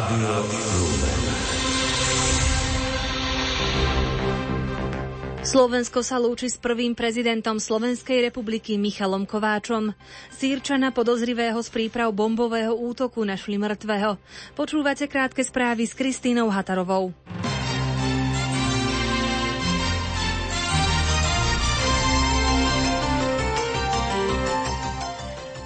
Rádio Lumen. Slovensko sa lúči s prvým prezidentom Slovenskej republiky Michalom Kováčom. Sýrčana podozrivého z príprav bombového útoku našli mŕtvého. Počúvate krátke správy s Kristínou Hatarovou.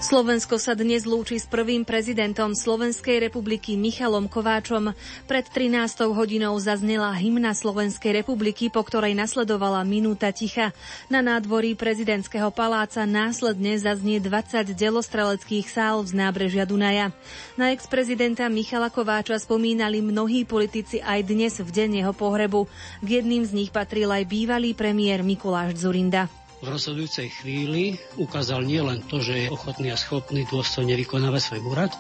Slovensko sa dnes lúči s prvým prezidentom Slovenskej republiky Michalom Kováčom. Pred 13. hodinou zaznela hymna Slovenskej republiky, po ktorej nasledovala minúta ticha. Na nádvorí prezidentského paláca následne zaznie 20 delostreleckých sál z nábrežia Dunaja. Na ex-prezidenta Michala Kováča spomínali mnohí politici aj dnes v deň jeho pohrebu. K jedným z nich patril aj bývalý premiér Mikuláš Zurinda v rozhodujúcej chvíli ukázal nielen to, že je ochotný a schopný dôstojne vykonávať svoj úrad,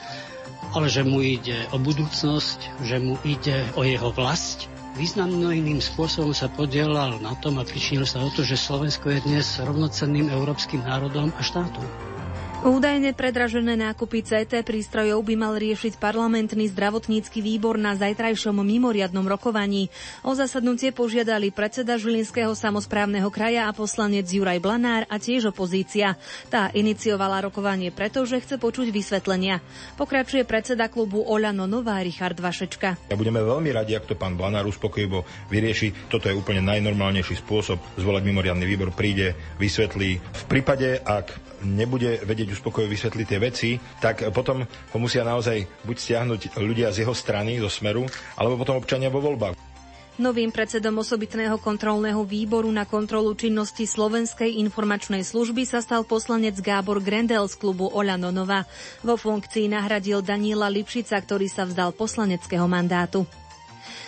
ale že mu ide o budúcnosť, že mu ide o jeho vlast. Významným spôsobom sa podielal na tom a pričinil sa o to, že Slovensko je dnes rovnocenným európskym národom a štátom. Údajne predražené nákupy CT prístrojov by mal riešiť parlamentný zdravotnícky výbor na zajtrajšom mimoriadnom rokovaní. O zasadnutie požiadali predseda Žilinského samozprávneho kraja a poslanec Juraj Blanár a tiež opozícia. Tá iniciovala rokovanie preto, že chce počuť vysvetlenia. Pokračuje predseda klubu Oľano Nová Richard Vašečka. Ja budeme veľmi radi, ak to pán Blanár uspokojivo vyrieši. Toto je úplne najnormálnejší spôsob zvolať mimoriadny výbor, príde, vysvetlí. V prípade, ak nebude vedieť uspokojivo vysvetliť tie veci, tak potom ho musia naozaj buď stiahnuť ľudia z jeho strany, zo smeru, alebo potom občania vo voľbách. Novým predsedom osobitného kontrolného výboru na kontrolu činnosti Slovenskej informačnej služby sa stal poslanec Gábor Grendel z klubu Oľano Nova. Vo funkcii nahradil Daniela Lipšica, ktorý sa vzdal poslaneckého mandátu.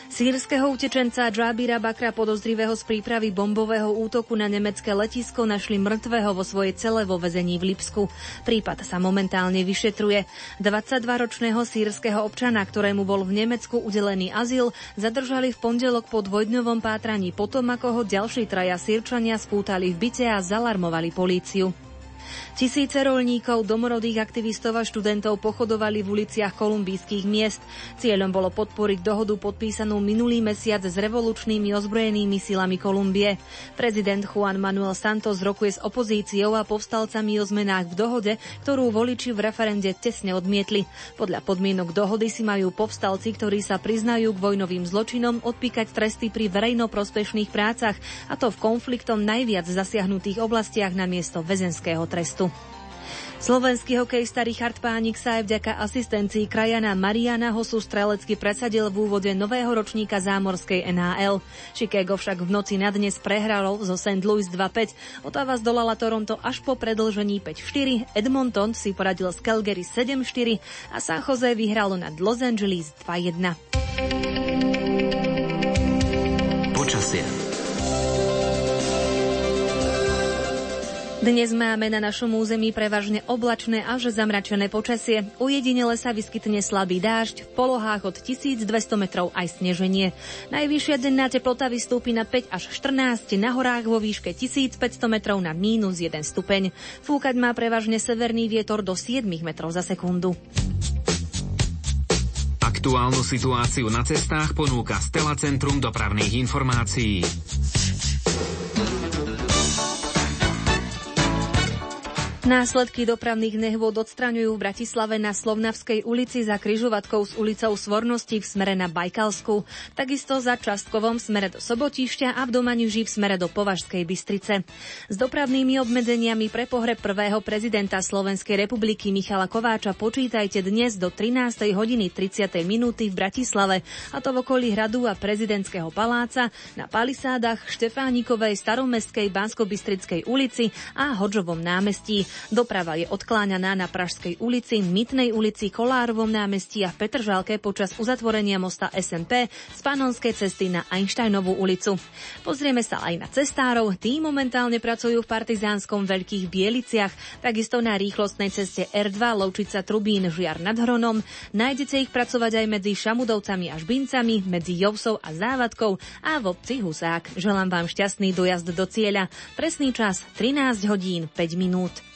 Sýrskeho utečenca Džábira Bakra podozrivého z prípravy bombového útoku na nemecké letisko našli mŕtvého vo svojej cele vo vezení v Lipsku. Prípad sa momentálne vyšetruje. 22-ročného sírskeho občana, ktorému bol v Nemecku udelený azyl, zadržali v pondelok po dvojdňovom pátraní potom, ako ho ďalší traja sírčania spútali v byte a zalarmovali políciu. Tisíce rolníkov, domorodých aktivistov a študentov pochodovali v uliciach kolumbijských miest. Cieľom bolo podporiť dohodu podpísanú minulý mesiac s revolučnými ozbrojenými silami Kolumbie. Prezident Juan Manuel Santos rokuje s opozíciou a povstalcami o zmenách v dohode, ktorú voliči v referende tesne odmietli. Podľa podmienok dohody si majú povstalci, ktorí sa priznajú k vojnovým zločinom, odpíkať tresty pri verejnoprospešných prácach, a to v konfliktom najviac zasiahnutých oblastiach na miesto väzenského trestu. Slovenský hokejista Richard Pánik sa aj vďaka asistencii krajana Mariana Hosu strelecky presadil v úvode nového ročníka zámorskej NHL. Chicago však v noci na dnes prehralo zo St. Louis 2-5. Otáva zdolala Toronto až po predlžení 5-4, Edmonton si poradil z Calgary 7-4 a San Jose vyhralo nad Los Angeles 2-1. Počasie. Dnes máme na našom území prevažne oblačné až zamračené počasie. Ujedinele sa vyskytne slabý dážď, v polohách od 1200 metrov aj sneženie. Najvyššia denná teplota vystúpi na 5 až 14, na horách vo výške 1500 metrov na mínus 1 stupeň. Fúkať má prevažne severný vietor do 7 metrov za sekundu. Aktuálnu situáciu na cestách ponúka Stela Centrum dopravných informácií. Následky dopravných nehôd odstraňujú v Bratislave na Slovnavskej ulici za kryžovatkou s ulicou Svornosti v smere na Bajkalsku, takisto za Častkovom smere do Sobotišťa a v Domaniži v smere do Považskej Bystrice. S dopravnými obmedzeniami pre pohreb prvého prezidenta Slovenskej republiky Michala Kováča počítajte dnes do 13. hodiny 30. minúty v Bratislave, a to v okolí hradu a prezidentského paláca, na palisádach Štefánikovej, Staromestskej, Bansko-Bystrickej ulici a Hodžovom námestí. Doprava je odkláňaná na Pražskej ulici, Mytnej ulici, Kolárovom námestí a v Petržalke počas uzatvorenia mosta SMP z Panonskej cesty na Einsteinovú ulicu. Pozrieme sa aj na cestárov, tí momentálne pracujú v partizánskom Veľkých Bieliciach, takisto na rýchlostnej ceste R2 Lovčica Trubín Žiar nad Hronom. Nájdete ich pracovať aj medzi Šamudovcami a Žbincami, medzi Jovsou a Závadkou a v obci Husák. Želám vám šťastný dojazd do cieľa. Presný čas 13 hodín 5 minút.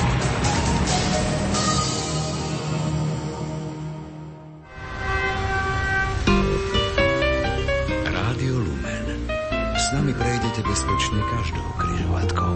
S nami prejdete bezpečne každou križovatkou.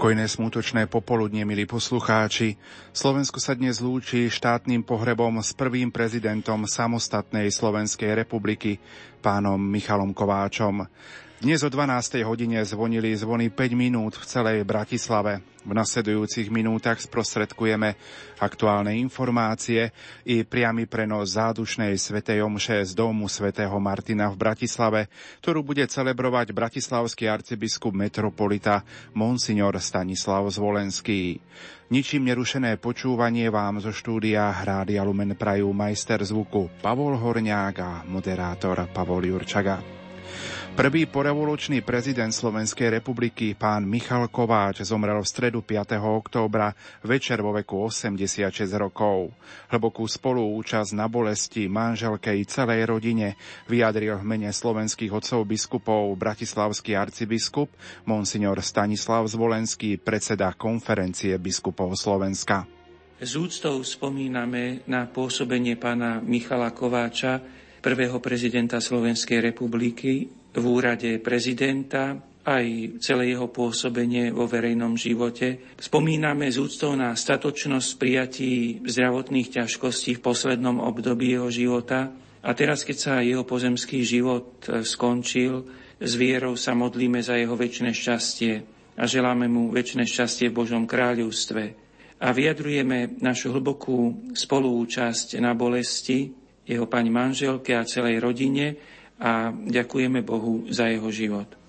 Pokojné smutočné popoludne, milí poslucháči. Slovensko sa dnes lúči štátnym pohrebom s prvým prezidentom samostatnej Slovenskej republiky, pánom Michalom Kováčom. Dnes o 12. hodine zvonili zvony 5 minút v celej Bratislave. V nasledujúcich minútach sprostredkujeme aktuálne informácie i priamy prenos zádušnej svetej omše z domu svätého Martina v Bratislave, ktorú bude celebrovať bratislavský arcibiskup metropolita Monsignor Stanislav Zvolenský. Ničím nerušené počúvanie vám zo štúdia Rádia Lumen Prajú majster zvuku Pavol Horňák a moderátor Pavol Jurčaga. Prvý porevolučný prezident Slovenskej republiky, pán Michal Kováč, zomrel v stredu 5. októbra večer vo veku 86 rokov. Hlbokú spoluúčasť na bolesti manželke i celej rodine vyjadril v mene slovenských otcov biskupov bratislavský arcibiskup monsignor Stanislav Zvolenský, predseda konferencie biskupov Slovenska. S úctou spomíname na pôsobenie pána Michala Kováča, prvého prezidenta Slovenskej republiky v úrade prezidenta, aj celé jeho pôsobenie vo verejnom živote. Spomíname z úctou na statočnosť prijatí zdravotných ťažkostí v poslednom období jeho života a teraz, keď sa jeho pozemský život e, skončil, s vierou sa modlíme za jeho väčšie šťastie a želáme mu väčšie šťastie v Božom kráľovstve. A vyjadrujeme našu hlbokú spolúčasť na bolesti jeho pani manželke a celej rodine, a ďakujeme Bohu za jeho život.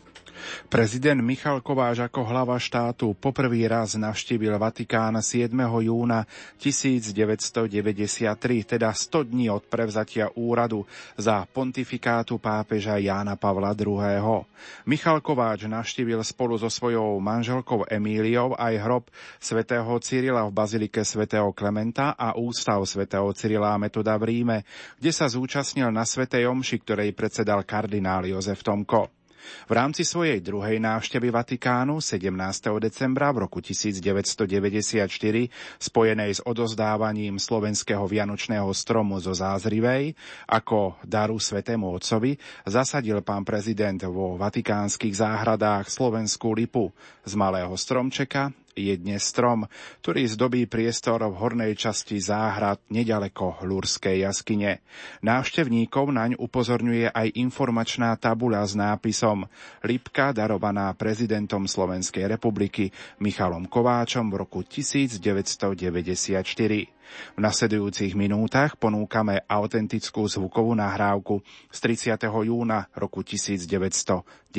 Prezident Michal Kováč ako hlava štátu poprvý raz navštívil Vatikán 7. júna 1993, teda 100 dní od prevzatia úradu za pontifikátu pápeža Jána Pavla II. Michal Kováč navštívil spolu so svojou manželkou Emíliou aj hrob svätého Cyrila v bazilike svätého Klementa a ústav svätého Cyrila Metoda v Ríme, kde sa zúčastnil na svätej omši, ktorej predsedal kardinál Jozef Tomko. V rámci svojej druhej návštevy Vatikánu 17. decembra v roku 1994 spojenej s odozdávaním slovenského vianočného stromu zo Zázrivej ako daru Svetému Otcovi zasadil pán prezident vo vatikánskych záhradách slovenskú lipu z malého stromčeka je dnes strom, ktorý zdobí priestor v hornej časti záhrad nedaleko Lurskej jaskyne. Návštevníkov naň upozorňuje aj informačná tabuľa s nápisom Lipka darovaná prezidentom Slovenskej republiky Michalom Kováčom v roku 1994. V nasledujúcich minútach ponúkame autentickú zvukovú nahrávku z 30. júna roku 1995,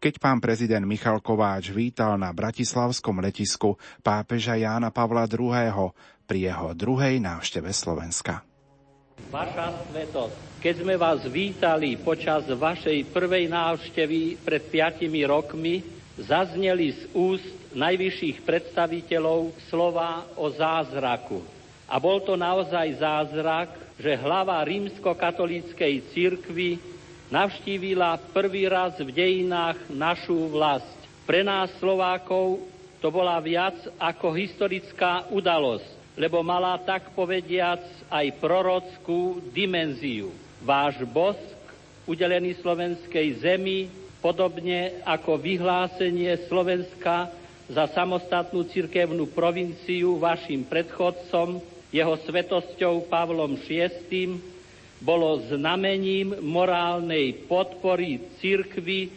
keď pán prezident Michal Kováč vítal na bratislavskom letisku pápeža Jána Pavla II. pri jeho druhej návšteve Slovenska. Vaša svetosť, keď sme vás vítali počas vašej prvej návštevy pred piatimi rokmi, zazneli z úst najvyšších predstaviteľov slova o zázraku. A bol to naozaj zázrak, že hlava rímskokatolíckej cirkvi navštívila prvý raz v dejinách našu vlast. Pre nás Slovákov to bola viac ako historická udalosť, lebo mala tak povediac aj prorockú dimenziu. Váš bosk, udelený slovenskej zemi, podobne ako vyhlásenie Slovenska za samostatnú cirkevnú provinciu vašim predchodcom, jeho svetosťou Pavlom VI, bolo znamením morálnej podpory cirkvy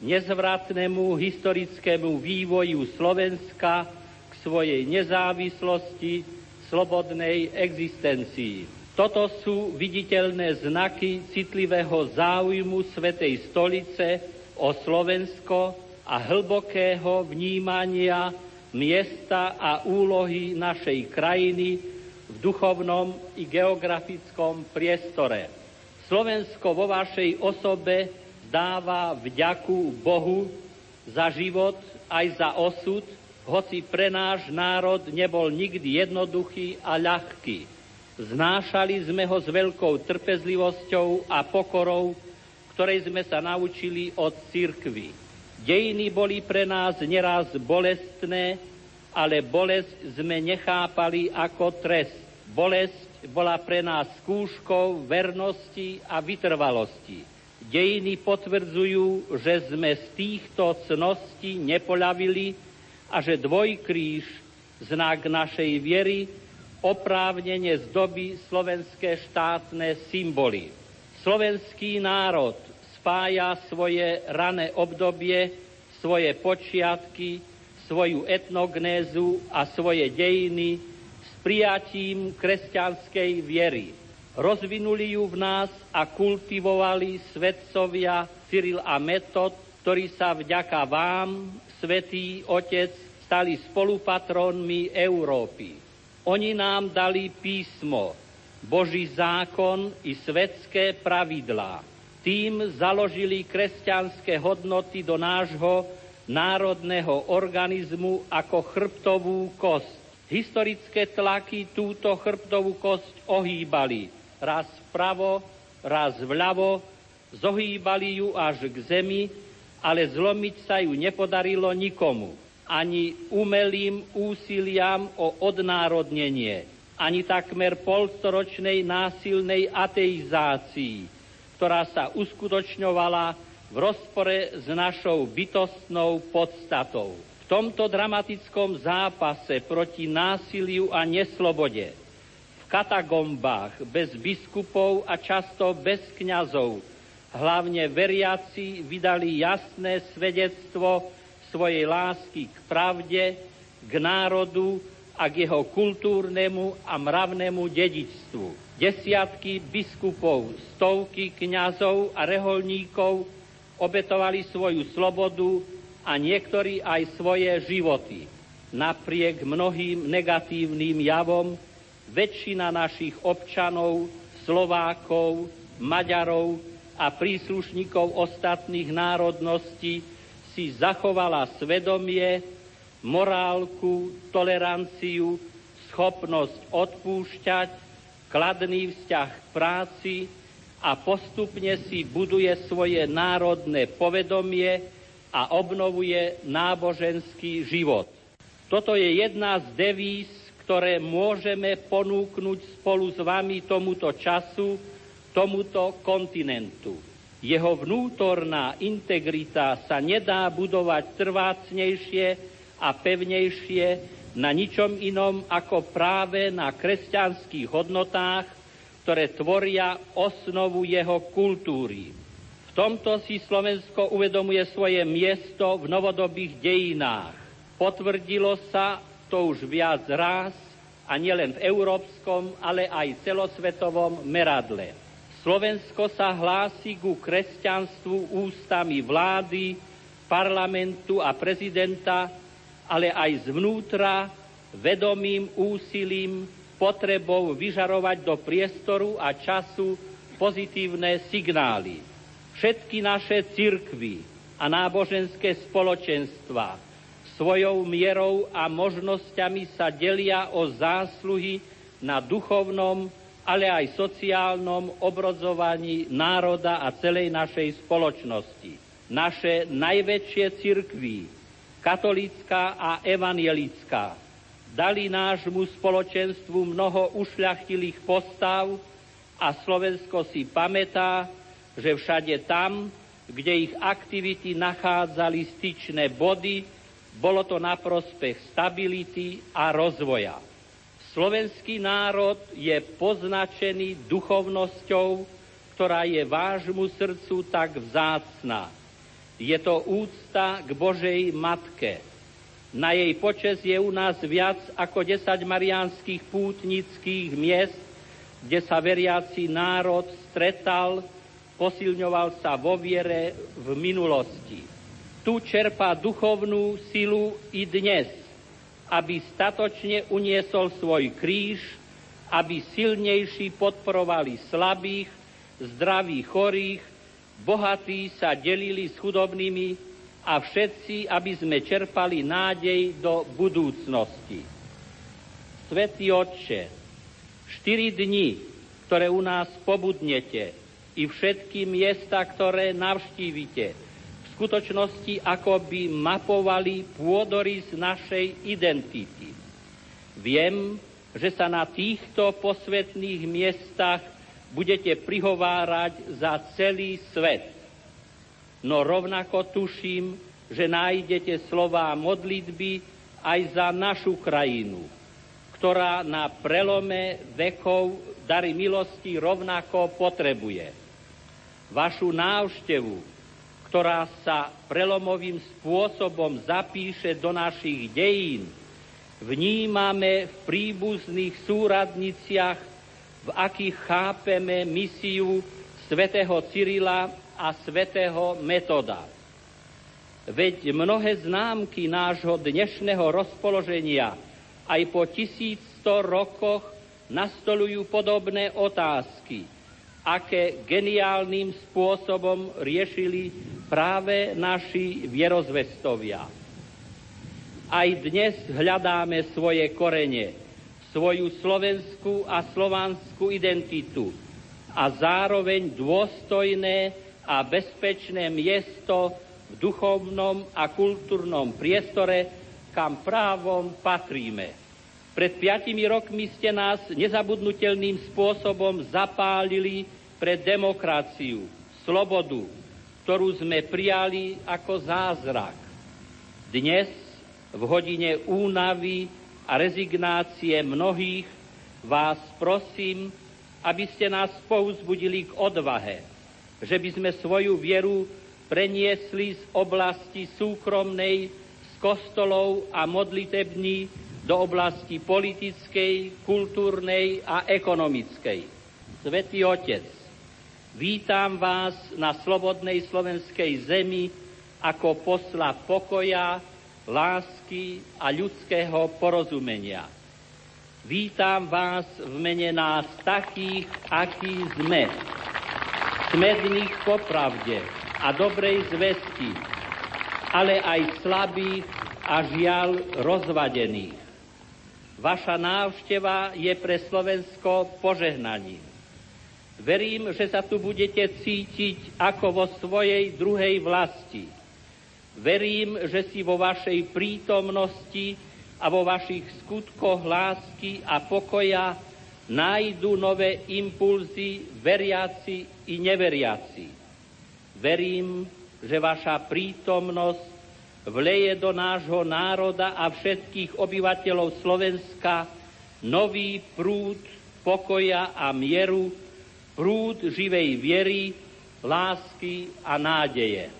nezvratnému historickému vývoju Slovenska k svojej nezávislosti, slobodnej existencii. Toto sú viditeľné znaky citlivého záujmu Svetej stolice o Slovensko a hlbokého vnímania miesta a úlohy našej krajiny v duchovnom i geografickom priestore. Slovensko vo vašej osobe dáva vďaku Bohu za život aj za osud, hoci pre náš národ nebol nikdy jednoduchý a ľahký. Znášali sme ho s veľkou trpezlivosťou a pokorou, ktorej sme sa naučili od cirkvy. Dejiny boli pre nás neraz bolestné, ale bolesť sme nechápali ako trest. Bolesť bola pre nás skúškou vernosti a vytrvalosti. Dejiny potvrdzujú, že sme z týchto cností nepoľavili a že dvojkríž, znak našej viery, oprávnene zdobí slovenské štátne symboly. Slovenský národ spája svoje rané obdobie, svoje počiatky, svoju etnognézu a svoje dejiny s prijatím kresťanskej viery. Rozvinuli ju v nás a kultivovali svetcovia Cyril a Metod, ktorí sa vďaka vám, Svetý Otec, stali spolupatrónmi Európy. Oni nám dali písmo, Boží zákon i svetské pravidlá. Tým založili kresťanské hodnoty do nášho národného organizmu ako chrbtovú kosť. Historické tlaky túto chrbtovú kosť ohýbali raz vpravo, raz vľavo, zohýbali ju až k zemi, ale zlomiť sa ju nepodarilo nikomu. Ani umelým úsiliam o odnárodnenie, ani takmer polstoročnej násilnej ateizácii, ktorá sa uskutočňovala v rozpore s našou bytostnou podstatou. V tomto dramatickom zápase proti násiliu a neslobode katagombách, bez biskupov a často bez kňazov. Hlavne veriaci vydali jasné svedectvo svojej lásky k pravde, k národu a k jeho kultúrnemu a mravnému dedičstvu. Desiatky biskupov, stovky kňazov a reholníkov obetovali svoju slobodu a niektorí aj svoje životy. Napriek mnohým negatívnym javom väčšina našich občanov, Slovákov, Maďarov a príslušníkov ostatných národností si zachovala svedomie, morálku, toleranciu, schopnosť odpúšťať, kladný vzťah k práci a postupne si buduje svoje národné povedomie a obnovuje náboženský život. Toto je jedna z devíz ktoré môžeme ponúknuť spolu s vami tomuto času, tomuto kontinentu. Jeho vnútorná integrita sa nedá budovať trvácnejšie a pevnejšie na ničom inom ako práve na kresťanských hodnotách, ktoré tvoria osnovu jeho kultúry. V tomto si Slovensko uvedomuje svoje miesto v novodobých dejinách. Potvrdilo sa to už viac ráz a nielen v európskom, ale aj celosvetovom meradle. Slovensko sa hlási ku kresťanstvu ústami vlády, parlamentu a prezidenta, ale aj zvnútra vedomým úsilím potrebou vyžarovať do priestoru a času pozitívne signály. Všetky naše cirkvy a náboženské spoločenstva svojou mierou a možnosťami sa delia o zásluhy na duchovnom, ale aj sociálnom obrodzovaní národa a celej našej spoločnosti. Naše najväčšie cirkví, katolická a evanielická, dali nášmu spoločenstvu mnoho ušľachtilých postav a Slovensko si pamätá, že všade tam, kde ich aktivity nachádzali styčné body, bolo to na prospech stability a rozvoja. Slovenský národ je poznačený duchovnosťou, ktorá je vášmu srdcu tak vzácná. Je to úcta k Božej Matke. Na jej počes je u nás viac ako 10 mariánskych pútnických miest, kde sa veriaci národ stretal, posilňoval sa vo viere v minulosti tu čerpá duchovnú silu i dnes, aby statočne uniesol svoj kríž, aby silnejší podporovali slabých, zdravých chorých, bohatí sa delili s chudobnými a všetci, aby sme čerpali nádej do budúcnosti. Svetý Otče, štyri dni, ktoré u nás pobudnete, i všetky miesta, ktoré navštívite, skutočnosti ako by mapovali pôdorys našej identity. Viem, že sa na týchto posvetných miestach budete prihovárať za celý svet. no rovnako tuším, že nájdete slova modlitby aj za našu krajinu, ktorá na prelome vekov dary milosti rovnako potrebuje. Vašu návštevu, ktorá sa prelomovým spôsobom zapíše do našich dejín, vnímame v príbuzných súradniciach, v akých chápeme misiu svätého Cyrila a svätého Metoda. Veď mnohé známky nášho dnešného rozpoloženia aj po 1100 rokoch nastolujú podobné otázky, aké geniálnym spôsobom riešili práve naši vierozvestovia. Aj dnes hľadáme svoje korene, svoju slovenskú a slovanskú identitu a zároveň dôstojné a bezpečné miesto v duchovnom a kultúrnom priestore, kam právom patríme. Pred piatimi rokmi ste nás nezabudnutelným spôsobom zapálili pre demokraciu, slobodu, ktorú sme prijali ako zázrak. Dnes v hodine únavy a rezignácie mnohých vás prosím, aby ste nás povzbudili k odvahe, že by sme svoju vieru preniesli z oblasti súkromnej, z kostolov a modlitební do oblasti politickej, kultúrnej a ekonomickej. Svetý Otec, vítam vás na slobodnej slovenskej zemi ako posla pokoja, lásky a ľudského porozumenia. Vítam vás v mene nás takých, akí sme. Smedných po pravde a dobrej zvesti, ale aj slabých a žiaľ rozvadených. Vaša návšteva je pre Slovensko požehnaním. Verím, že sa tu budete cítiť ako vo svojej druhej vlasti – Verím, že si vo vašej prítomnosti a vo vašich skutkoch lásky a pokoja nájdu nové impulzy veriaci i neveriaci. Verím, že vaša prítomnosť vleje do nášho národa a všetkých obyvateľov Slovenska nový prúd pokoja a mieru, prúd živej viery, lásky a nádeje.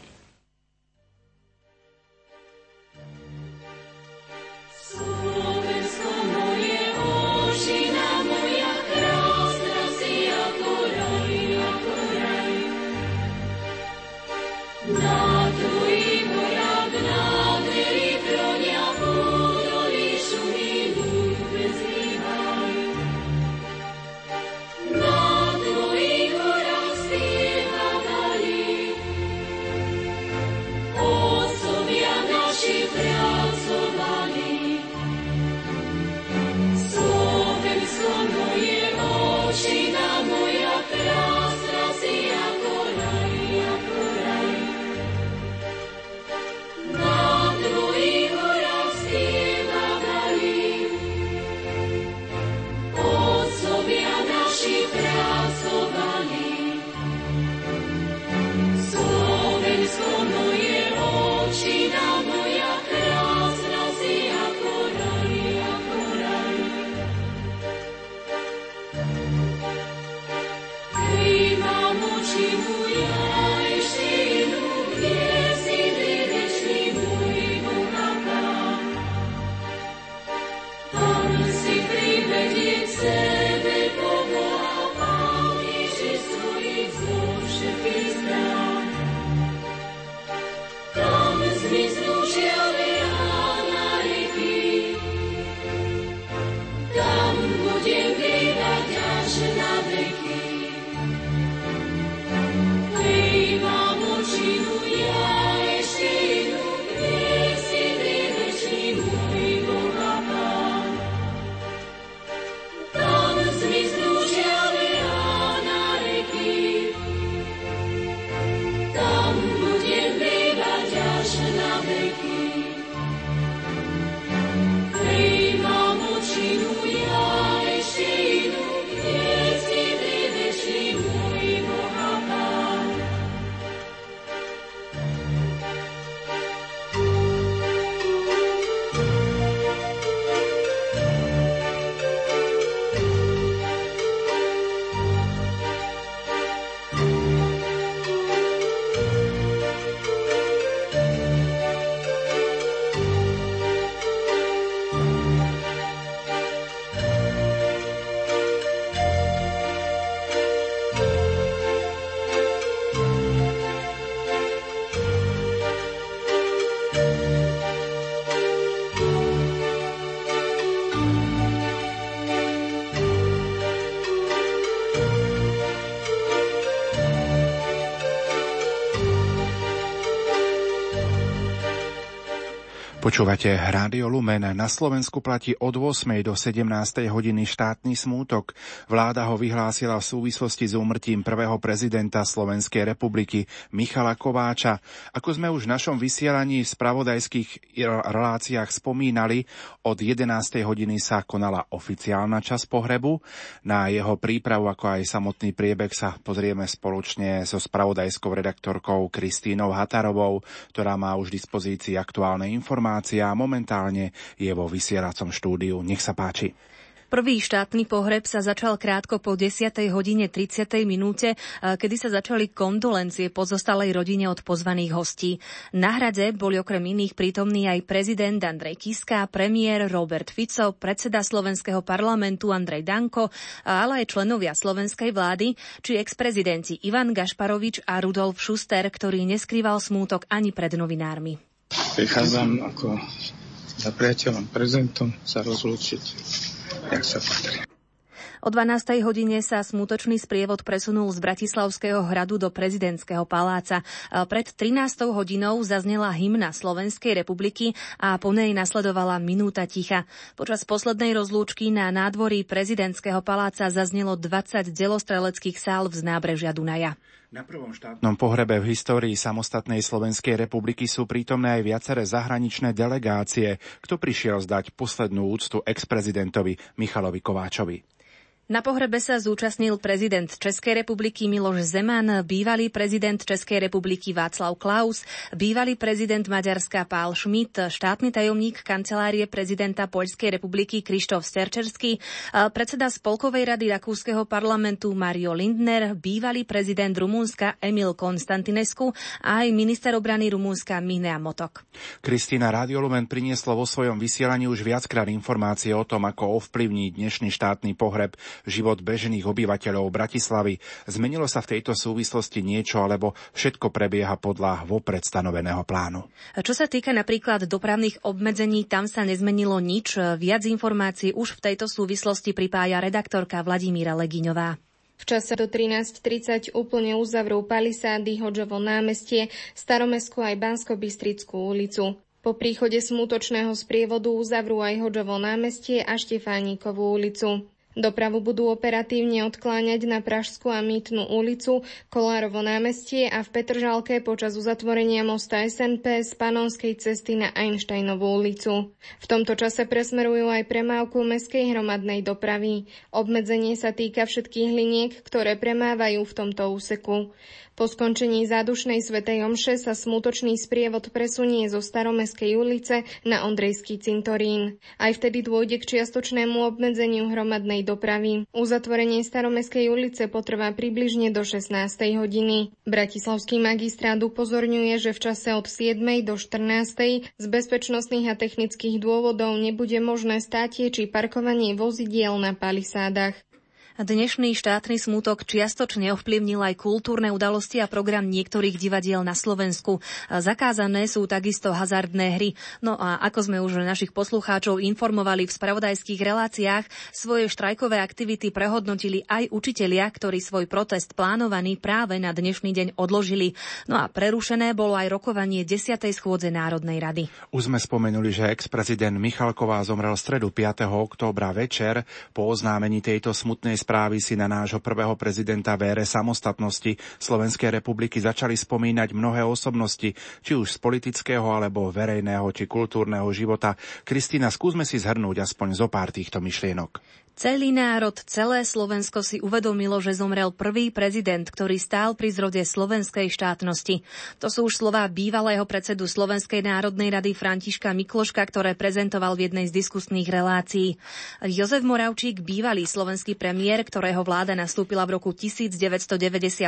Počúvate Rádio Lumen. Na Slovensku platí od 8. do 17. hodiny štátny smútok. Vláda ho vyhlásila v súvislosti s úmrtím prvého prezidenta Slovenskej republiky Michala Kováča. Ako sme už v našom vysielaní v spravodajských reláciách spomínali, od 11. hodiny sa konala oficiálna časť pohrebu. Na jeho prípravu, ako aj samotný priebeh sa pozrieme spoločne so spravodajskou redaktorkou Kristínou Hatarovou, ktorá má už v dispozícii aktuálne informácie informácia a momentálne je vo vysielacom štúdiu. Nech sa páči. Prvý štátny pohreb sa začal krátko po 10. hodine 30. minúte, kedy sa začali kondolencie pozostalej rodine od pozvaných hostí. Na hrade boli okrem iných prítomní aj prezident Andrej Kiska, premiér Robert Fico, predseda slovenského parlamentu Andrej Danko, ale aj členovia slovenskej vlády, či ex-prezidenti Ivan Gašparovič a Rudolf Schuster, ktorý neskrýval smútok ani pred novinármi. Prichádzam ako za priateľom, prezentom sa rozlúčiť, jak sa patrí. O 12. hodine sa smutočný sprievod presunul z Bratislavského hradu do prezidentského paláca. Pred 13. hodinou zaznela hymna Slovenskej republiky a po nej nasledovala minúta ticha. Počas poslednej rozlúčky na nádvorí prezidentského paláca zaznelo 20 delostreleckých sál z nábrežia Dunaja. Na prvom štátnom pohrebe v histórii samostatnej Slovenskej republiky sú prítomné aj viaceré zahraničné delegácie, kto prišiel zdať poslednú úctu ex-prezidentovi Michalovi Kováčovi. Na pohrebe sa zúčastnil prezident Českej republiky Miloš Zeman, bývalý prezident Českej republiky Václav Klaus, bývalý prezident Maďarska Pál Schmidt, štátny tajomník kancelárie prezidenta Poľskej republiky Krištof Sterčerský, predseda Spolkovej rady Rakúskeho parlamentu Mario Lindner, bývalý prezident Rumúnska Emil Konstantinescu a aj minister obrany Rumúnska Minea Motok. Kristýna Radiolumen prinieslo vo svojom vysielaní už viackrát informácie o tom, ako ovplyvní dnešný štátny pohreb život bežných obyvateľov Bratislavy. Zmenilo sa v tejto súvislosti niečo, alebo všetko prebieha podľa vopred stanoveného plánu? Čo sa týka napríklad dopravných obmedzení, tam sa nezmenilo nič. Viac informácií už v tejto súvislosti pripája redaktorka Vladimíra Legiňová. V čase do 13.30 úplne uzavrú palisády, Hoďovo námestie, Staromestskú aj Bansko-Bystrickú ulicu. Po príchode smutočného sprievodu uzavrú aj Hoďovo námestie a Štefánikovú ulicu. Dopravu budú operatívne odkláňať na Pražskú a Mýtnu ulicu, Kolárovo námestie a v Petržalke počas uzatvorenia mosta SNP z Panonskej cesty na Einsteinovú ulicu. V tomto čase presmerujú aj premávku meskej hromadnej dopravy. Obmedzenie sa týka všetkých liniek, ktoré premávajú v tomto úseku. Po skončení zádušnej svetej omše sa smutočný sprievod presunie zo Staromeskej ulice na Ondrejský cintorín. Aj vtedy dôjde k čiastočnému obmedzeniu hromadnej dopravy. Uzatvorenie Staromeskej ulice potrvá približne do 16. hodiny. Bratislavský magistrát upozorňuje, že v čase od 7. do 14. z bezpečnostných a technických dôvodov nebude možné státie či parkovanie vozidiel na palisádach. Dnešný štátny smutok čiastočne ovplyvnil aj kultúrne udalosti a program niektorých divadiel na Slovensku. Zakázané sú takisto hazardné hry. No a ako sme už našich poslucháčov informovali v spravodajských reláciách, svoje štrajkové aktivity prehodnotili aj učitelia, ktorí svoj protest plánovaný práve na dnešný deň odložili. No a prerušené bolo aj rokovanie 10. schôdze Národnej rady. Už sme spomenuli, že ex-prezident Michalková zomrel stredu 5. októbra večer po oznámení tejto smutnej správy si na nášho prvého prezidenta v samostatnosti Slovenskej republiky začali spomínať mnohé osobnosti, či už z politického alebo verejného či kultúrneho života. Kristýna, skúsme si zhrnúť aspoň zo pár týchto myšlienok. Celý národ, celé Slovensko si uvedomilo, že zomrel prvý prezident, ktorý stál pri zrode slovenskej štátnosti. To sú už slová bývalého predsedu Slovenskej národnej rady Františka Mikloška, ktoré prezentoval v jednej z diskusných relácií. Jozef Moravčík, bývalý slovenský premiér, ktorého vláda nastúpila v roku 1994,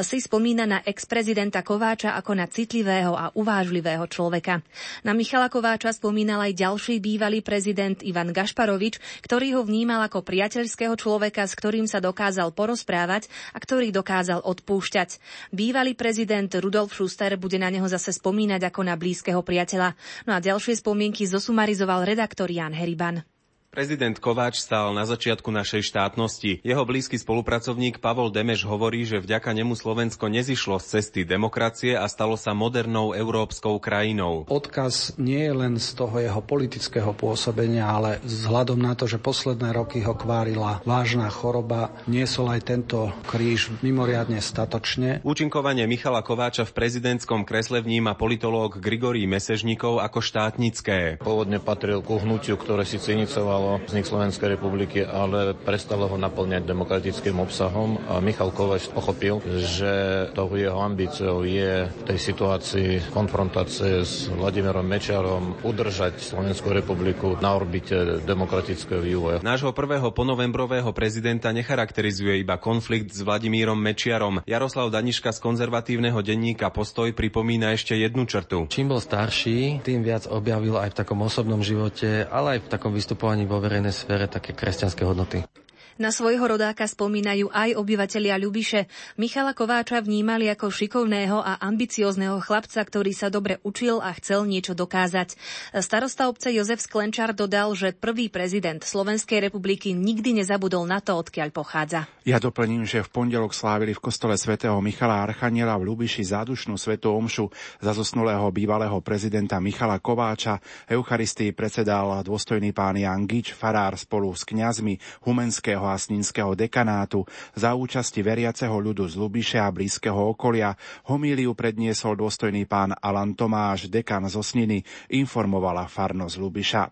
si spomína na ex-prezidenta Kováča ako na citlivého a uvážlivého človeka. Na Michala Kováča spomínal aj ďalší bývalý prezident Ivan Gašparovič, ktorý ho v vnímal ako priateľského človeka, s ktorým sa dokázal porozprávať a ktorý dokázal odpúšťať. Bývalý prezident Rudolf Schuster bude na neho zase spomínať ako na blízkeho priateľa. No a ďalšie spomienky zosumarizoval redaktor Jan Heriban. Prezident Kováč stal na začiatku našej štátnosti. Jeho blízky spolupracovník Pavol Demeš hovorí, že vďaka nemu Slovensko nezišlo z cesty demokracie a stalo sa modernou európskou krajinou. Odkaz nie je len z toho jeho politického pôsobenia, ale vzhľadom na to, že posledné roky ho kvárila vážna choroba, niesol aj tento kríž mimoriadne statočne. Účinkovanie Michala Kováča v prezidentskom kresle vníma politológ Grigorí Mesežníkov ako štátnické. Pôvodne patril ku hnutiu, ktoré si cenicoval znamenalo vznik Slovenskej republiky, ale prestalo ho naplňať demokratickým obsahom a Michal Kovač pochopil, že tou jeho ambíciou je v tej situácii konfrontácie s Vladimírom Mečarom udržať Slovenskú republiku na orbite demokratického vývoja. Nášho prvého ponovembrového prezidenta necharakterizuje iba konflikt s Vladimírom Mečiarom. Jaroslav Daniška z konzervatívneho denníka Postoj pripomína ešte jednu črtu. Čím bol starší, tým viac objavil aj v takom osobnom živote, ale aj v takom vystupovaní vo verejnej sfére také kresťanské hodnoty. Na svojho rodáka spomínajú aj obyvatelia Ľubiše. Michala Kováča vnímali ako šikovného a ambiciózneho chlapca, ktorý sa dobre učil a chcel niečo dokázať. Starosta obce Jozef Sklenčar dodal, že prvý prezident Slovenskej republiky nikdy nezabudol na to, odkiaľ pochádza. Ja doplním, že v pondelok slávili v kostole svätého Michala Archaniela v Ľubiši zádušnú svetú omšu za zosnulého bývalého prezidenta Michala Kováča. Eucharistii predsedal dôstojný pán Jan Gič, farár spolu s kňazmi Humenského a Sninského dekanátu za účasti veriaceho ľudu z Lubiše a blízkeho okolia. Homíliu predniesol dôstojný pán Alan Tomáš, dekan zo Sniny, informovala farnosť Lubiša.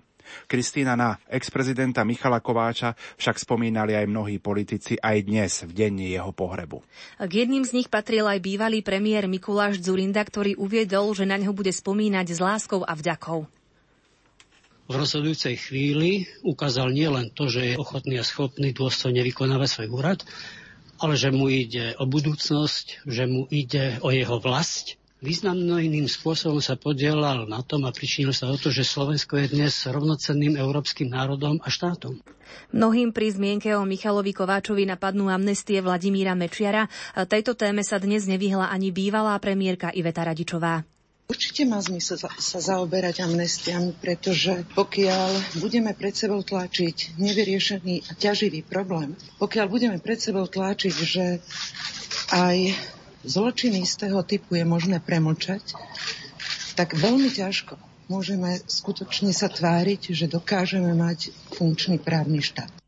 Kristýna na ex-prezidenta Michala Kováča však spomínali aj mnohí politici aj dnes v deň jeho pohrebu. K jedným z nich patril aj bývalý premiér Mikuláš Zurinda, ktorý uviedol, že na ňo bude spomínať s láskou a vďakou v rozhodujúcej chvíli ukázal nielen to, že je ochotný a schopný dôstojne vykonávať svoj úrad, ale že mu ide o budúcnosť, že mu ide o jeho vlast. Významným spôsobom sa podielal na tom a pričinil sa o to, že Slovensko je dnes rovnocenným európskym národom a štátom. Mnohým pri zmienke o Michalovi Kováčovi napadnú amnestie Vladimíra Mečiara. Tejto téme sa dnes nevyhla ani bývalá premiérka Iveta Radičová. Určite má zmysel sa zaoberať amnestiami, pretože pokiaľ budeme pred sebou tlačiť nevyriešený a ťaživý problém, pokiaľ budeme pred sebou tlačiť, že aj zločiny istého typu je možné premlčať, tak veľmi ťažko môžeme skutočne sa tváriť, že dokážeme mať funkčný právny štát.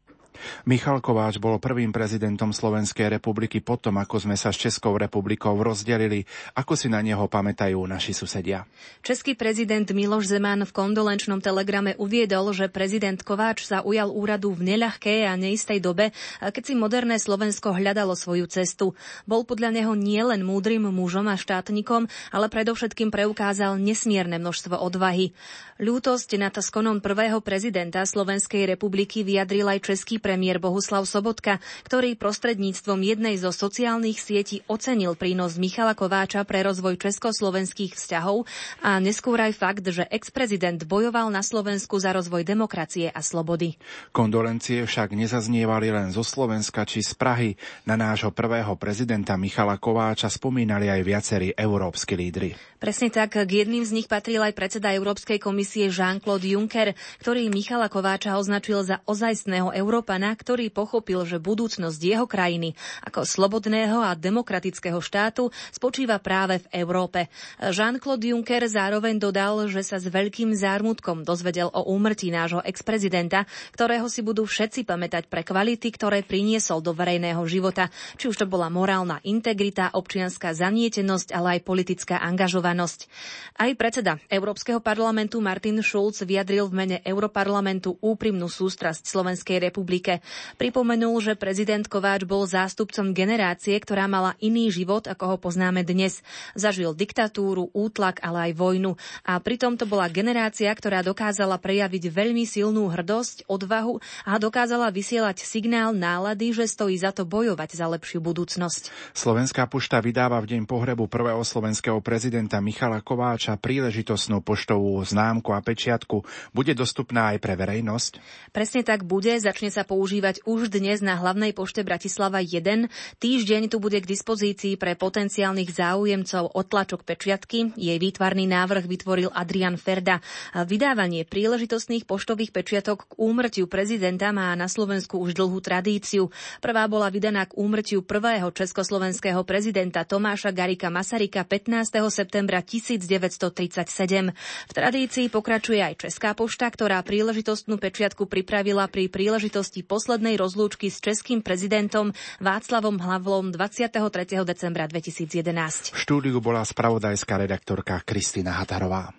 Michal Kováč bol prvým prezidentom Slovenskej republiky potom, ako sme sa s Českou republikou rozdelili. Ako si na neho pamätajú naši susedia? Český prezident Miloš Zeman v kondolenčnom telegrame uviedol, že prezident Kováč sa ujal úradu v neľahkej a neistej dobe, keď si moderné Slovensko hľadalo svoju cestu. Bol podľa neho nielen múdrym mužom a štátnikom, ale predovšetkým preukázal nesmierne množstvo odvahy. Ľútosť nad skonom prvého prezidenta Slovenskej republiky vyjadril aj český premiér Bohuslav Sobotka, ktorý prostredníctvom jednej zo sociálnych sietí ocenil prínos Michala Kováča pre rozvoj československých vzťahov a neskôr aj fakt, že ex-prezident bojoval na Slovensku za rozvoj demokracie a slobody. Kondolencie však nezaznievali len zo Slovenska či z Prahy. Na nášho prvého prezidenta Michala Kováča spomínali aj viacerí európsky lídry. Presne tak, k jedným z nich patril aj predseda Európskej komisie Jean-Claude Juncker, ktorý Michala Kováča označil za ozajstného Európana, ktorý pochopil, že budúcnosť jeho krajiny ako slobodného a demokratického štátu spočíva práve v Európe. Jean-Claude Juncker zároveň dodal, že sa s veľkým zármutkom dozvedel o úmrtí nášho ex-prezidenta, ktorého si budú všetci pamätať pre kvality, ktoré priniesol do verejného života, či už to bola morálna integrita, občianská zanietenosť, ale aj politická angažovanosť. Aj predseda Európskeho parlamentu Martin Schulz vyjadril v mene Europarlamentu úprimnú sústrasť Slovenskej republike. Pripomenul, že prezident Kováč bol zástupcom generácie, ktorá mala iný život, ako ho poznáme dnes. Zažil diktatúru, útlak, ale aj vojnu. A pritom to bola generácia, ktorá dokázala prejaviť veľmi silnú hrdosť, odvahu a dokázala vysielať signál nálady, že stojí za to bojovať za lepšiu budúcnosť. Slovenská pošta vydáva v deň pohrebu prvého slovenského prezidenta Michala Kováča príležitosnú poštovú známku a pečiatku bude dostupná aj pre verejnosť? Presne tak bude. Začne sa používať už dnes na hlavnej pošte Bratislava 1. Týždeň tu bude k dispozícii pre potenciálnych záujemcov o tlačok pečiatky. Jej výtvarný návrh vytvoril Adrian Ferda. Vydávanie príležitostných poštových pečiatok k úmrtiu prezidenta má na Slovensku už dlhú tradíciu. Prvá bola vydaná k úmrtiu prvého československého prezidenta Tomáša Garika Masarika 15. septembra 1937. V tradícii pokračuje aj Česká pošta, ktorá príležitostnú pečiatku pripravila pri príležitosti poslednej rozlúčky s českým prezidentom Václavom Havlom 23. decembra 2011. V štúdiu bola spravodajská redaktorka Kristýna Hatarová.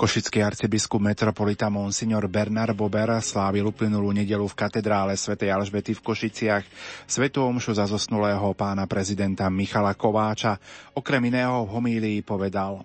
Košický arcibiskup metropolita Monsignor Bernard Bober slávil uplynulú nedelu v katedrále svätej Alžbety v Košiciach svetú omšu za zosnulého pána prezidenta Michala Kováča. Okrem iného v homílii povedal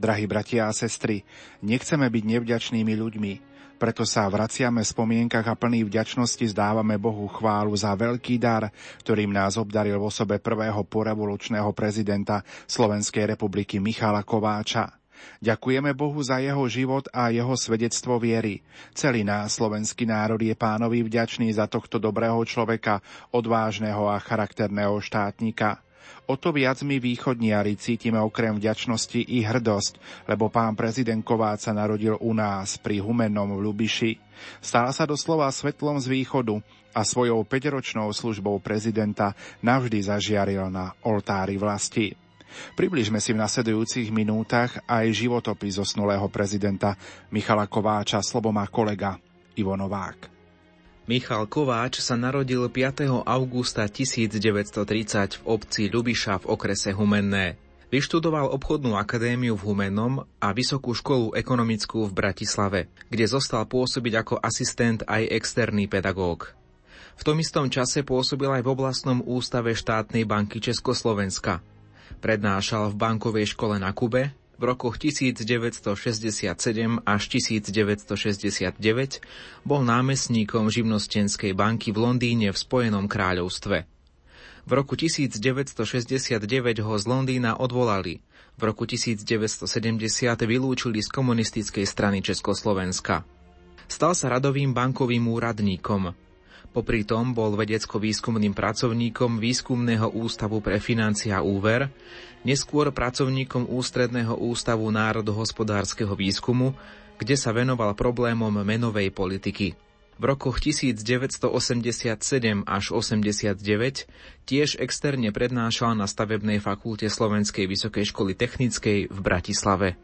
Drahí bratia a sestry, nechceme byť nevďačnými ľuďmi, preto sa vraciame v spomienkach a plný vďačnosti zdávame Bohu chválu za veľký dar, ktorým nás obdaril v osobe prvého porevolučného prezidenta Slovenskej republiky Michala Kováča. Ďakujeme Bohu za jeho život a jeho svedectvo viery. Celý nás, slovenský národ, je pánovi vďačný za tohto dobrého človeka, odvážneho a charakterného štátnika. O to viac my východniari cítime okrem vďačnosti i hrdosť, lebo pán prezident Kováč sa narodil u nás pri Humennom v Lubiši. Stal sa doslova svetlom z východu a svojou 5-ročnou službou prezidenta navždy zažiaril na oltári vlasti. Približme si v nasledujúcich minútach aj životopis zosnulého prezidenta Michala Kováča, slovo má kolega Ivo Novák. Michal Kováč sa narodil 5. augusta 1930 v obci Ľubiša v okrese Humenné. Vyštudoval obchodnú akadémiu v Humennom a vysokú školu ekonomickú v Bratislave, kde zostal pôsobiť ako asistent aj externý pedagóg. V tom istom čase pôsobil aj v oblastnom ústave štátnej banky Československa – Prednášal v bankovej škole na Kube, v rokoch 1967 až 1969 bol námestníkom živnostenskej banky v Londýne v Spojenom kráľovstve. V roku 1969 ho z Londýna odvolali. V roku 1970 vylúčili z komunistickej strany Československa. Stal sa radovým bankovým úradníkom. Popri tom bol vedecko-výskumným pracovníkom Výskumného ústavu pre financia a úver, neskôr pracovníkom Ústredného ústavu národohospodárskeho výskumu, kde sa venoval problémom menovej politiky. V rokoch 1987 až 89 tiež externe prednášal na stavebnej fakulte Slovenskej vysokej školy technickej v Bratislave.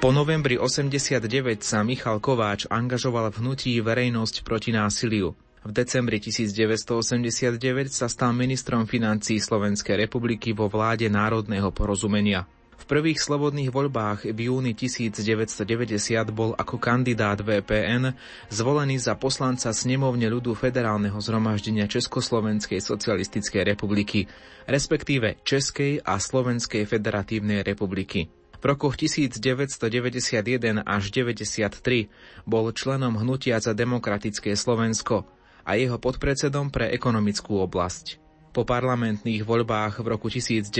Po novembri 89 sa Michal Kováč angažoval v hnutí Verejnosť proti násiliu. V decembri 1989 sa stal ministrom financí Slovenskej republiky vo vláde národného porozumenia. V prvých slobodných voľbách v júni 1990 bol ako kandidát VPN zvolený za poslanca snemovne ľudu Federálneho zhromaždenia Československej socialistickej republiky, respektíve Českej a Slovenskej federatívnej republiky. V rokoch 1991 až 93 bol členom Hnutia za demokratické Slovensko a jeho podpredsedom pre ekonomickú oblasť. Po parlamentných voľbách v roku 1992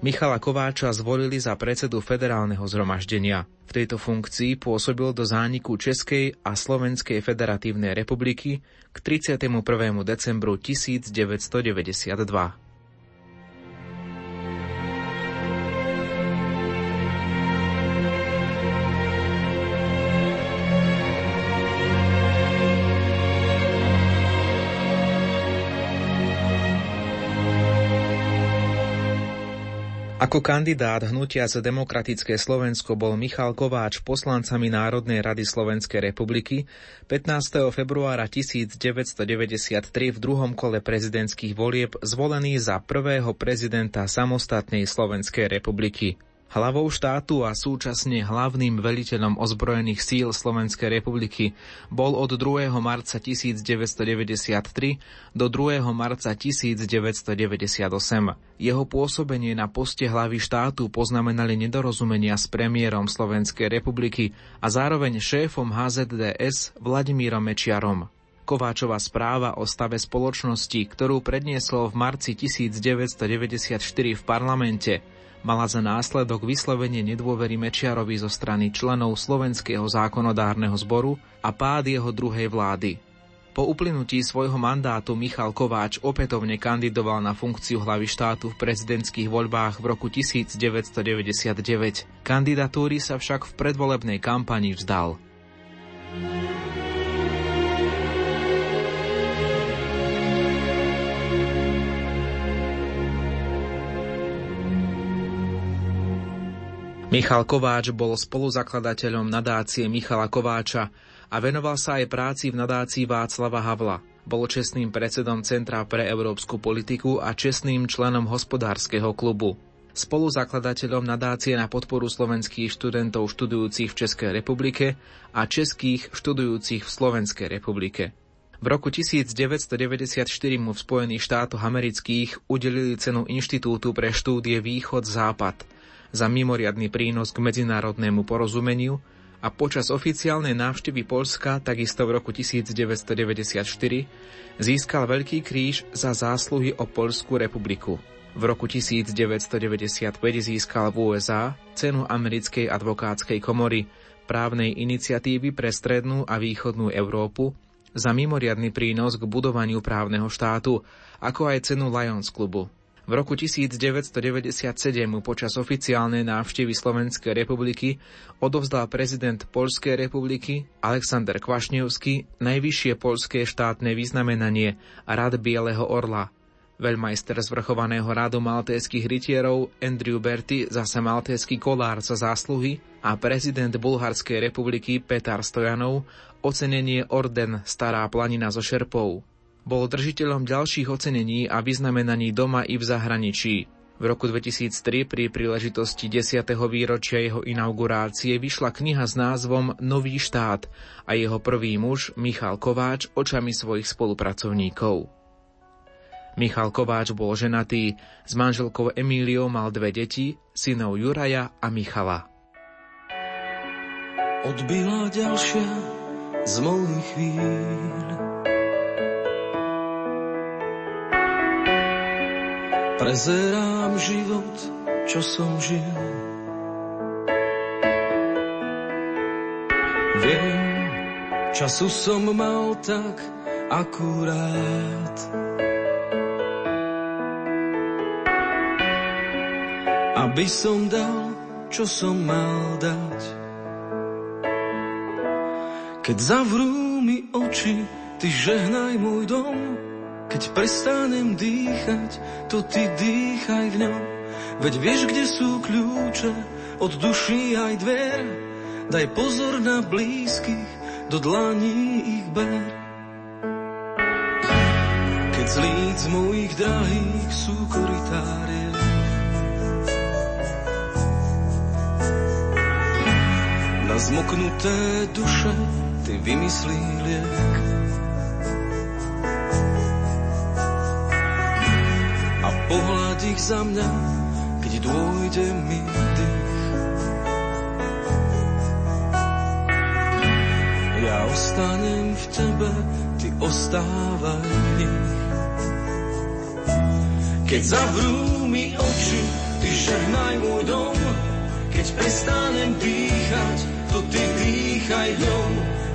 Michala Kováča zvolili za predsedu federálneho zhromaždenia. V tejto funkcii pôsobil do zániku Českej a Slovenskej federatívnej republiky k 31. decembru 1992. Ako kandidát hnutia za demokratické Slovensko bol Michal Kováč poslancami Národnej rady Slovenskej republiky 15. februára 1993 v druhom kole prezidentských volieb zvolený za prvého prezidenta samostatnej Slovenskej republiky. Hlavou štátu a súčasne hlavným veliteľom ozbrojených síl Slovenskej republiky bol od 2. marca 1993 do 2. marca 1998. Jeho pôsobenie na poste hlavy štátu poznamenali nedorozumenia s premiérom Slovenskej republiky a zároveň šéfom HZDS Vladimírom Mečiarom. Kováčová správa o stave spoločnosti, ktorú prednieslo v marci 1994 v parlamente, mala za následok vyslovenie nedôvery Mečiarovi zo strany členov Slovenského zákonodárneho zboru a pád jeho druhej vlády. Po uplynutí svojho mandátu Michal Kováč opätovne kandidoval na funkciu hlavy štátu v prezidentských voľbách v roku 1999. Kandidatúry sa však v predvolebnej kampani vzdal. Michal Kováč bol spoluzakladateľom nadácie Michala Kováča a venoval sa aj práci v nadácii Václava Havla. Bol čestným predsedom Centra pre európsku politiku a čestným členom hospodárskeho klubu. Spoluzakladateľom nadácie na podporu slovenských študentov študujúcich v Českej republike a českých študujúcich v Slovenskej republike. V roku 1994 mu v Spojených štátoch amerických udelili cenu Inštitútu pre štúdie Východ-Západ – za mimoriadný prínos k medzinárodnému porozumeniu a počas oficiálnej návštevy Polska takisto v roku 1994 získal Veľký kríž za zásluhy o Polskú republiku. V roku 1995 získal v USA cenu Americkej advokátskej komory právnej iniciatívy pre strednú a východnú Európu za mimoriadný prínos k budovaniu právneho štátu, ako aj cenu Lions klubu. V roku 1997 počas oficiálnej návštevy Slovenskej republiky odovzdal prezident Polskej republiky Alexander Kvašňovský najvyššie polské štátne vyznamenanie Rad Bieleho Orla. Veľmajster zvrchovaného radu maltéskych rytierov Andrew Berty zase maltéský kolár za zásluhy a prezident Bulharskej republiky Petar Stojanov ocenenie Orden Stará planina zo Šerpov. Bol držiteľom ďalších ocenení a vyznamenaní doma i v zahraničí. V roku 2003 pri príležitosti 10. výročia jeho inaugurácie vyšla kniha s názvom Nový štát a jeho prvý muž Michal Kováč očami svojich spolupracovníkov. Michal Kováč bol ženatý, s manželkou Emíliou mal dve deti, synov Juraja a Michala. Odbila ďalšia z mojich chvíľ Prezerám život, čo som žil. Viem, času som mal tak akurát. Aby som dal, čo som mal dať. Keď zavrú mi oči, ty žehnaj môj dom, keď prestanem dýchať, to ty dýchaj v ňom. Veď vieš, kde sú kľúče od duší aj dver. Daj pozor na blízkych, do dlaní ich ber. Keď z líc mojich drahých sú koritárie, na zmoknuté duše ty vymyslí liek. Pohľad ich za mňa, keď dôjde mi dých. Ja ostanem v tebe, ty ostávaj v nich. Keď zavrú mi oči, ty žehnaj môj dom, keď prestanem dýchať, to ty dýchaj dom.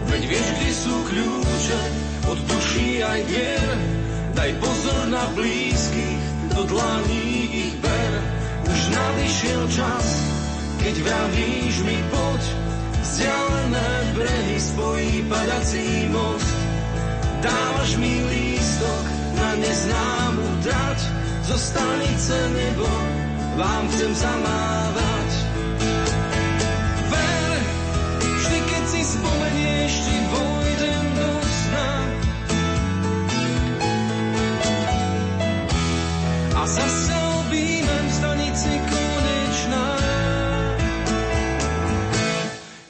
Veď vieš, kde sú kľúče od duší aj vier, daj pozor na blízkych, do dlaní ich ber. Už nadišiel čas, keď vravíš mi poď, vzdialené brehy spojí padací most. Dávaš mi lístok na neznámu dať, zo stanice nebo vám chcem zamávať. Ver, vždy keď si spomenieš, ti vojdem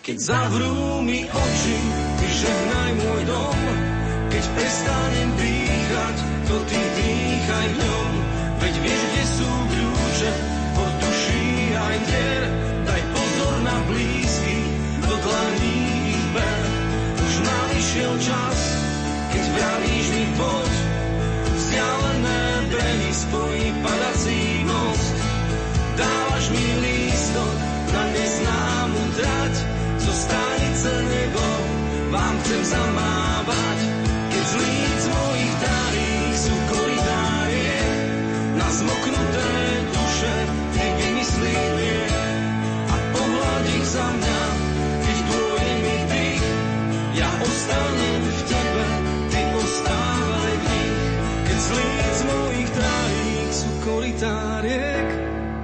Keď zavrú mi oči, ty žehnaj môj dom, keď prestanem dýchať, to ty dýchaj v ňom. Veď vieš, kde sú kľúče, od duší aj dier, daj pozor na blízky, do dlaní ich ber. Už nadišiel čas, keď vravíš mi poď, vzdialené brehy spojí padací chcem zamávať. Keď z líc mojich darí sú koridárie, na zmoknuté duše ty vymyslí liek a pohľad ich za mňa, keď dôjde mi dých, ja ostanem v tebe, ty ostávaj v nich, keď z líc mojich darí sú koritáriek,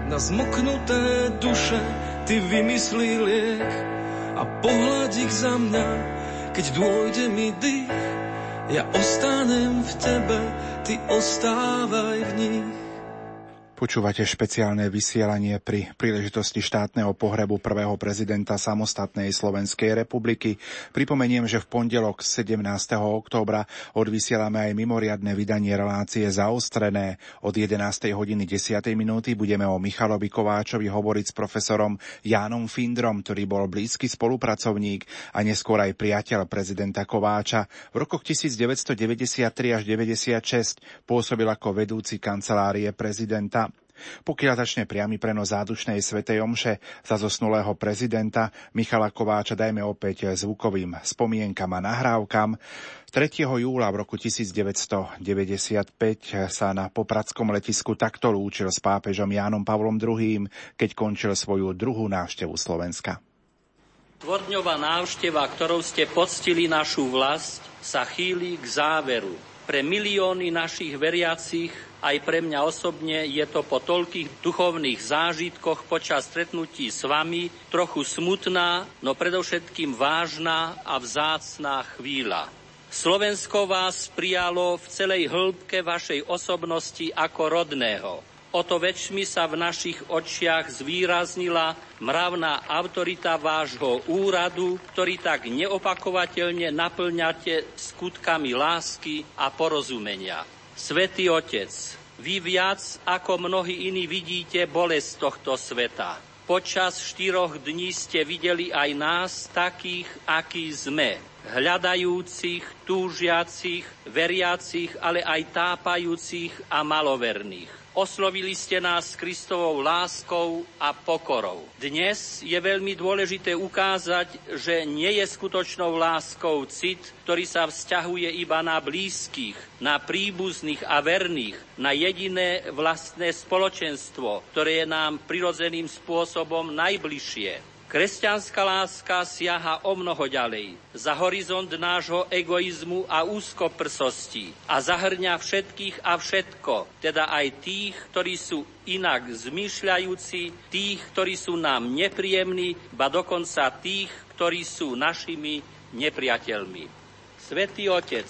na zmoknuté duše ty vymyslí liek. A pohľad ich za mňa, keď dôjde mi dých. Ja ostanem v tebe, ty ostávaj v nich. Počúvate špeciálne vysielanie pri príležitosti štátneho pohrebu prvého prezidenta samostatnej Slovenskej republiky. Pripomeniem, že v pondelok 17. októbra odvysielame aj mimoriadne vydanie relácie zaostrené. Od 11. hodiny 10. minúty budeme o Michalovi Kováčovi hovoriť s profesorom Jánom Findrom, ktorý bol blízky spolupracovník a neskôr aj priateľ prezidenta Kováča. V rokoch 1993 až 96 pôsobil ako vedúci kancelárie prezidenta. Pokiaľ začne priamy prenos zádušnej svetej omše za zosnulého prezidenta Michala Kováča, dajme opäť zvukovým spomienkam a nahrávkam. 3. júla v roku 1995 sa na Popradskom letisku takto lúčil s pápežom Jánom Pavlom II, keď končil svoju druhú návštevu Slovenska. Tvordňová návšteva, ktorou ste poctili našu vlast, sa chýli k záveru. Pre milióny našich veriacich aj pre mňa osobne je to po toľkých duchovných zážitkoch počas stretnutí s vami trochu smutná, no predovšetkým vážna a vzácná chvíľa. Slovensko vás prijalo v celej hĺbke vašej osobnosti ako rodného. O to väčšmi sa v našich očiach zvýraznila mravná autorita vášho úradu, ktorý tak neopakovateľne naplňate skutkami lásky a porozumenia. Svetý Otec, vy viac ako mnohí iní vidíte bolesť tohto sveta. Počas štyroch dní ste videli aj nás takých, akí sme. Hľadajúcich, túžiacich, veriacich, ale aj tápajúcich a maloverných. Oslovili ste nás Kristovou láskou a pokorou. Dnes je veľmi dôležité ukázať, že nie je skutočnou láskou cit, ktorý sa vzťahuje iba na blízkych, na príbuzných a verných, na jediné vlastné spoločenstvo, ktoré je nám prirodzeným spôsobom najbližšie. Kresťanská láska siaha o mnoho ďalej, za horizont nášho egoizmu a úzkoprsosti a zahrňa všetkých a všetko, teda aj tých, ktorí sú inak zmýšľajúci, tých, ktorí sú nám nepríjemní, ba dokonca tých, ktorí sú našimi nepriateľmi. Svetý Otec,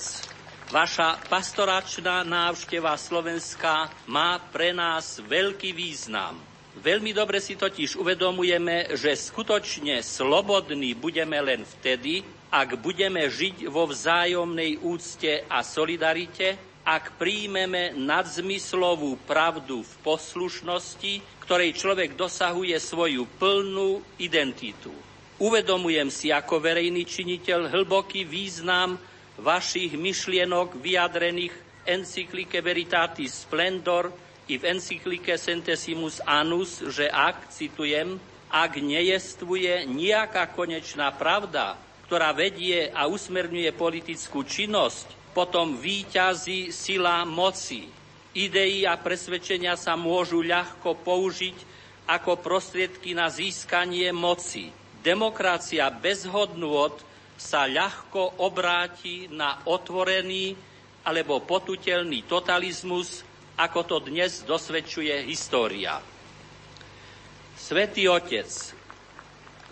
Vaša pastoračná návšteva Slovenska má pre nás veľký význam. Veľmi dobre si totiž uvedomujeme, že skutočne slobodní budeme len vtedy, ak budeme žiť vo vzájomnej úcte a solidarite, ak príjmeme nadzmyslovú pravdu v poslušnosti, ktorej človek dosahuje svoju plnú identitu. Uvedomujem si ako verejný činiteľ hlboký význam vašich myšlienok vyjadrených encyklike Veritatis Splendor, i v encyklike Centesimus Annus, že ak, citujem, ak nejestvuje nejaká konečná pravda, ktorá vedie a usmerňuje politickú činnosť, potom výťazí sila moci. Idei a presvedčenia sa môžu ľahko použiť ako prostriedky na získanie moci. Demokracia bez hodnôt sa ľahko obráti na otvorený alebo potutelný totalizmus, ako to dnes dosvedčuje história. Svetý Otec,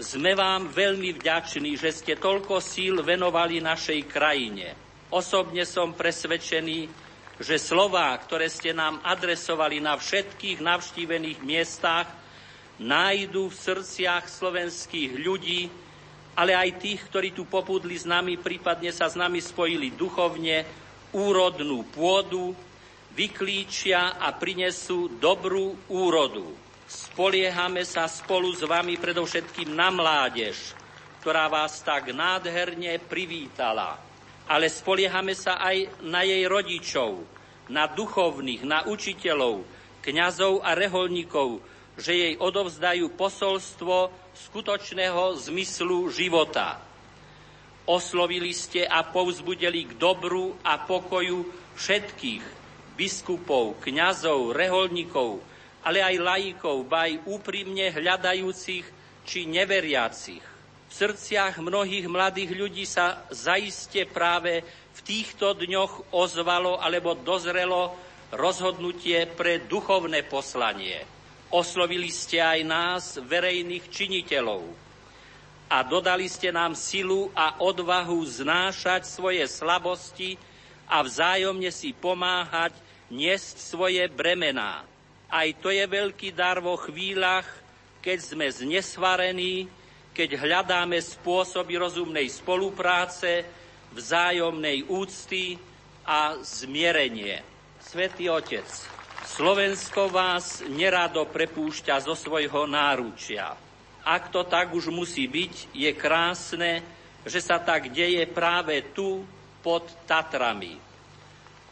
sme vám veľmi vďační, že ste toľko síl venovali našej krajine. Osobne som presvedčený, že slová, ktoré ste nám adresovali na všetkých navštívených miestach, nájdu v srdciach slovenských ľudí, ale aj tých, ktorí tu popudli s nami, prípadne sa s nami spojili duchovne, úrodnú pôdu, vyklíčia a prinesú dobrú úrodu. Spoliehame sa spolu s vami predovšetkým na mládež, ktorá vás tak nádherne privítala. Ale spoliehame sa aj na jej rodičov, na duchovných, na učiteľov, kňazov a reholníkov, že jej odovzdajú posolstvo skutočného zmyslu života. Oslovili ste a povzbudili k dobru a pokoju všetkých, biskupov, kňazov, reholníkov, ale aj laikov, baj úprimne hľadajúcich či neveriacich. V srdciach mnohých mladých ľudí sa zaiste práve v týchto dňoch ozvalo alebo dozrelo rozhodnutie pre duchovné poslanie. Oslovili ste aj nás, verejných činiteľov. A dodali ste nám silu a odvahu znášať svoje slabosti a vzájomne si pomáhať niesť svoje bremená. Aj to je veľký dar vo chvíľach, keď sme znesvarení, keď hľadáme spôsoby rozumnej spolupráce, vzájomnej úcty a zmierenie. Svetý Otec, Slovensko vás nerado prepúšťa zo svojho náručia. Ak to tak už musí byť, je krásne, že sa tak deje práve tu pod Tatrami.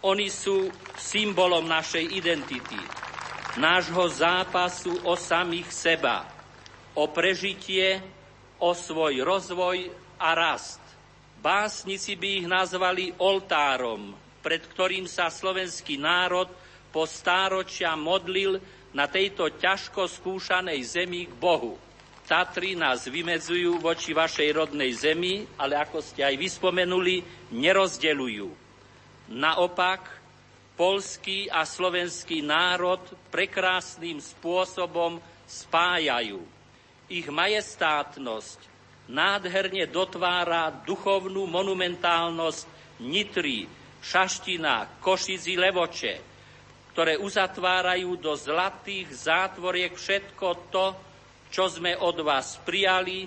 Oni sú symbolom našej identity, nášho zápasu o samých seba, o prežitie, o svoj rozvoj a rast. Básnici by ich nazvali oltárom, pred ktorým sa slovenský národ po stáročia modlil na tejto ťažko skúšanej zemi k Bohu. Tatry nás vymedzujú voči vašej rodnej zemi, ale ako ste aj vyspomenuli, nerozdeľujú. Naopak, polský a slovenský národ prekrásnym spôsobom spájajú. Ich majestátnosť nádherne dotvára duchovnú monumentálnosť Nitry, Šaština, Košici, Levoče, ktoré uzatvárajú do zlatých zátvoriek všetko to, čo sme od vás prijali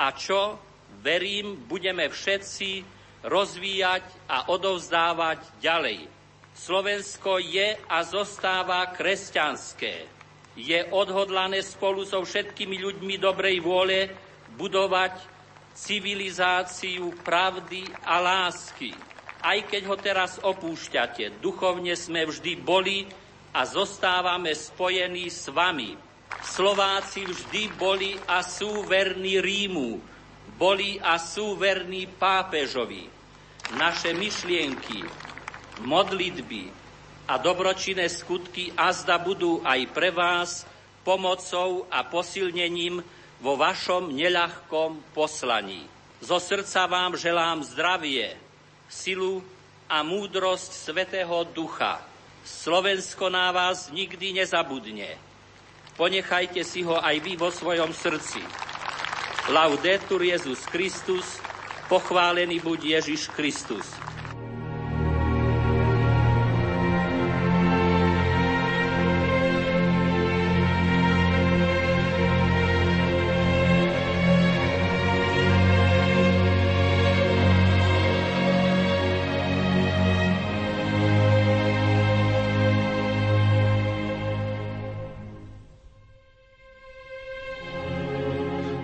a čo, verím, budeme všetci rozvíjať a odovzdávať ďalej. Slovensko je a zostáva kresťanské. Je odhodlané spolu so všetkými ľuďmi dobrej vôle budovať civilizáciu pravdy a lásky aj keď ho teraz opúšťate. Duchovne sme vždy boli a zostávame spojení s vami. Slováci vždy boli a sú verní Rímu, boli a sú verní pápežovi. Naše myšlienky, modlitby a dobročinné skutky azda budú aj pre vás pomocou a posilnením vo vašom neľahkom poslaní. Zo srdca vám želám zdravie, silu a múdrosť Svetého Ducha. Slovensko na vás nikdy nezabudne. Ponechajte si ho aj vy vo svojom srdci. Laudetur Jezus Christus, pochválený buď Ježiš Kristus.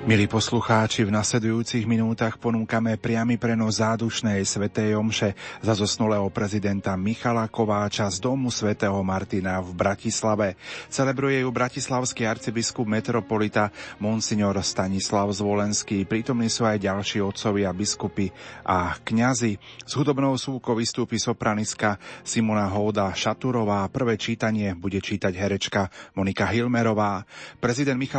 Milí poslucháči, v nasledujúcich minútach ponúkame priamy prenos zádušnej svetej omše za zosnulého prezidenta Michala Kováča z domu svätého Martina v Bratislave. Celebruje ju bratislavský arcibiskup metropolita Monsignor Stanislav Zvolenský. Prítomní sú aj ďalší otcovia biskupy a kňazi. S hudobnou súkou vystúpi sopraniska Simona Hóda Šaturová. Prvé čítanie bude čítať herečka Monika Hilmerová. Prezident Michal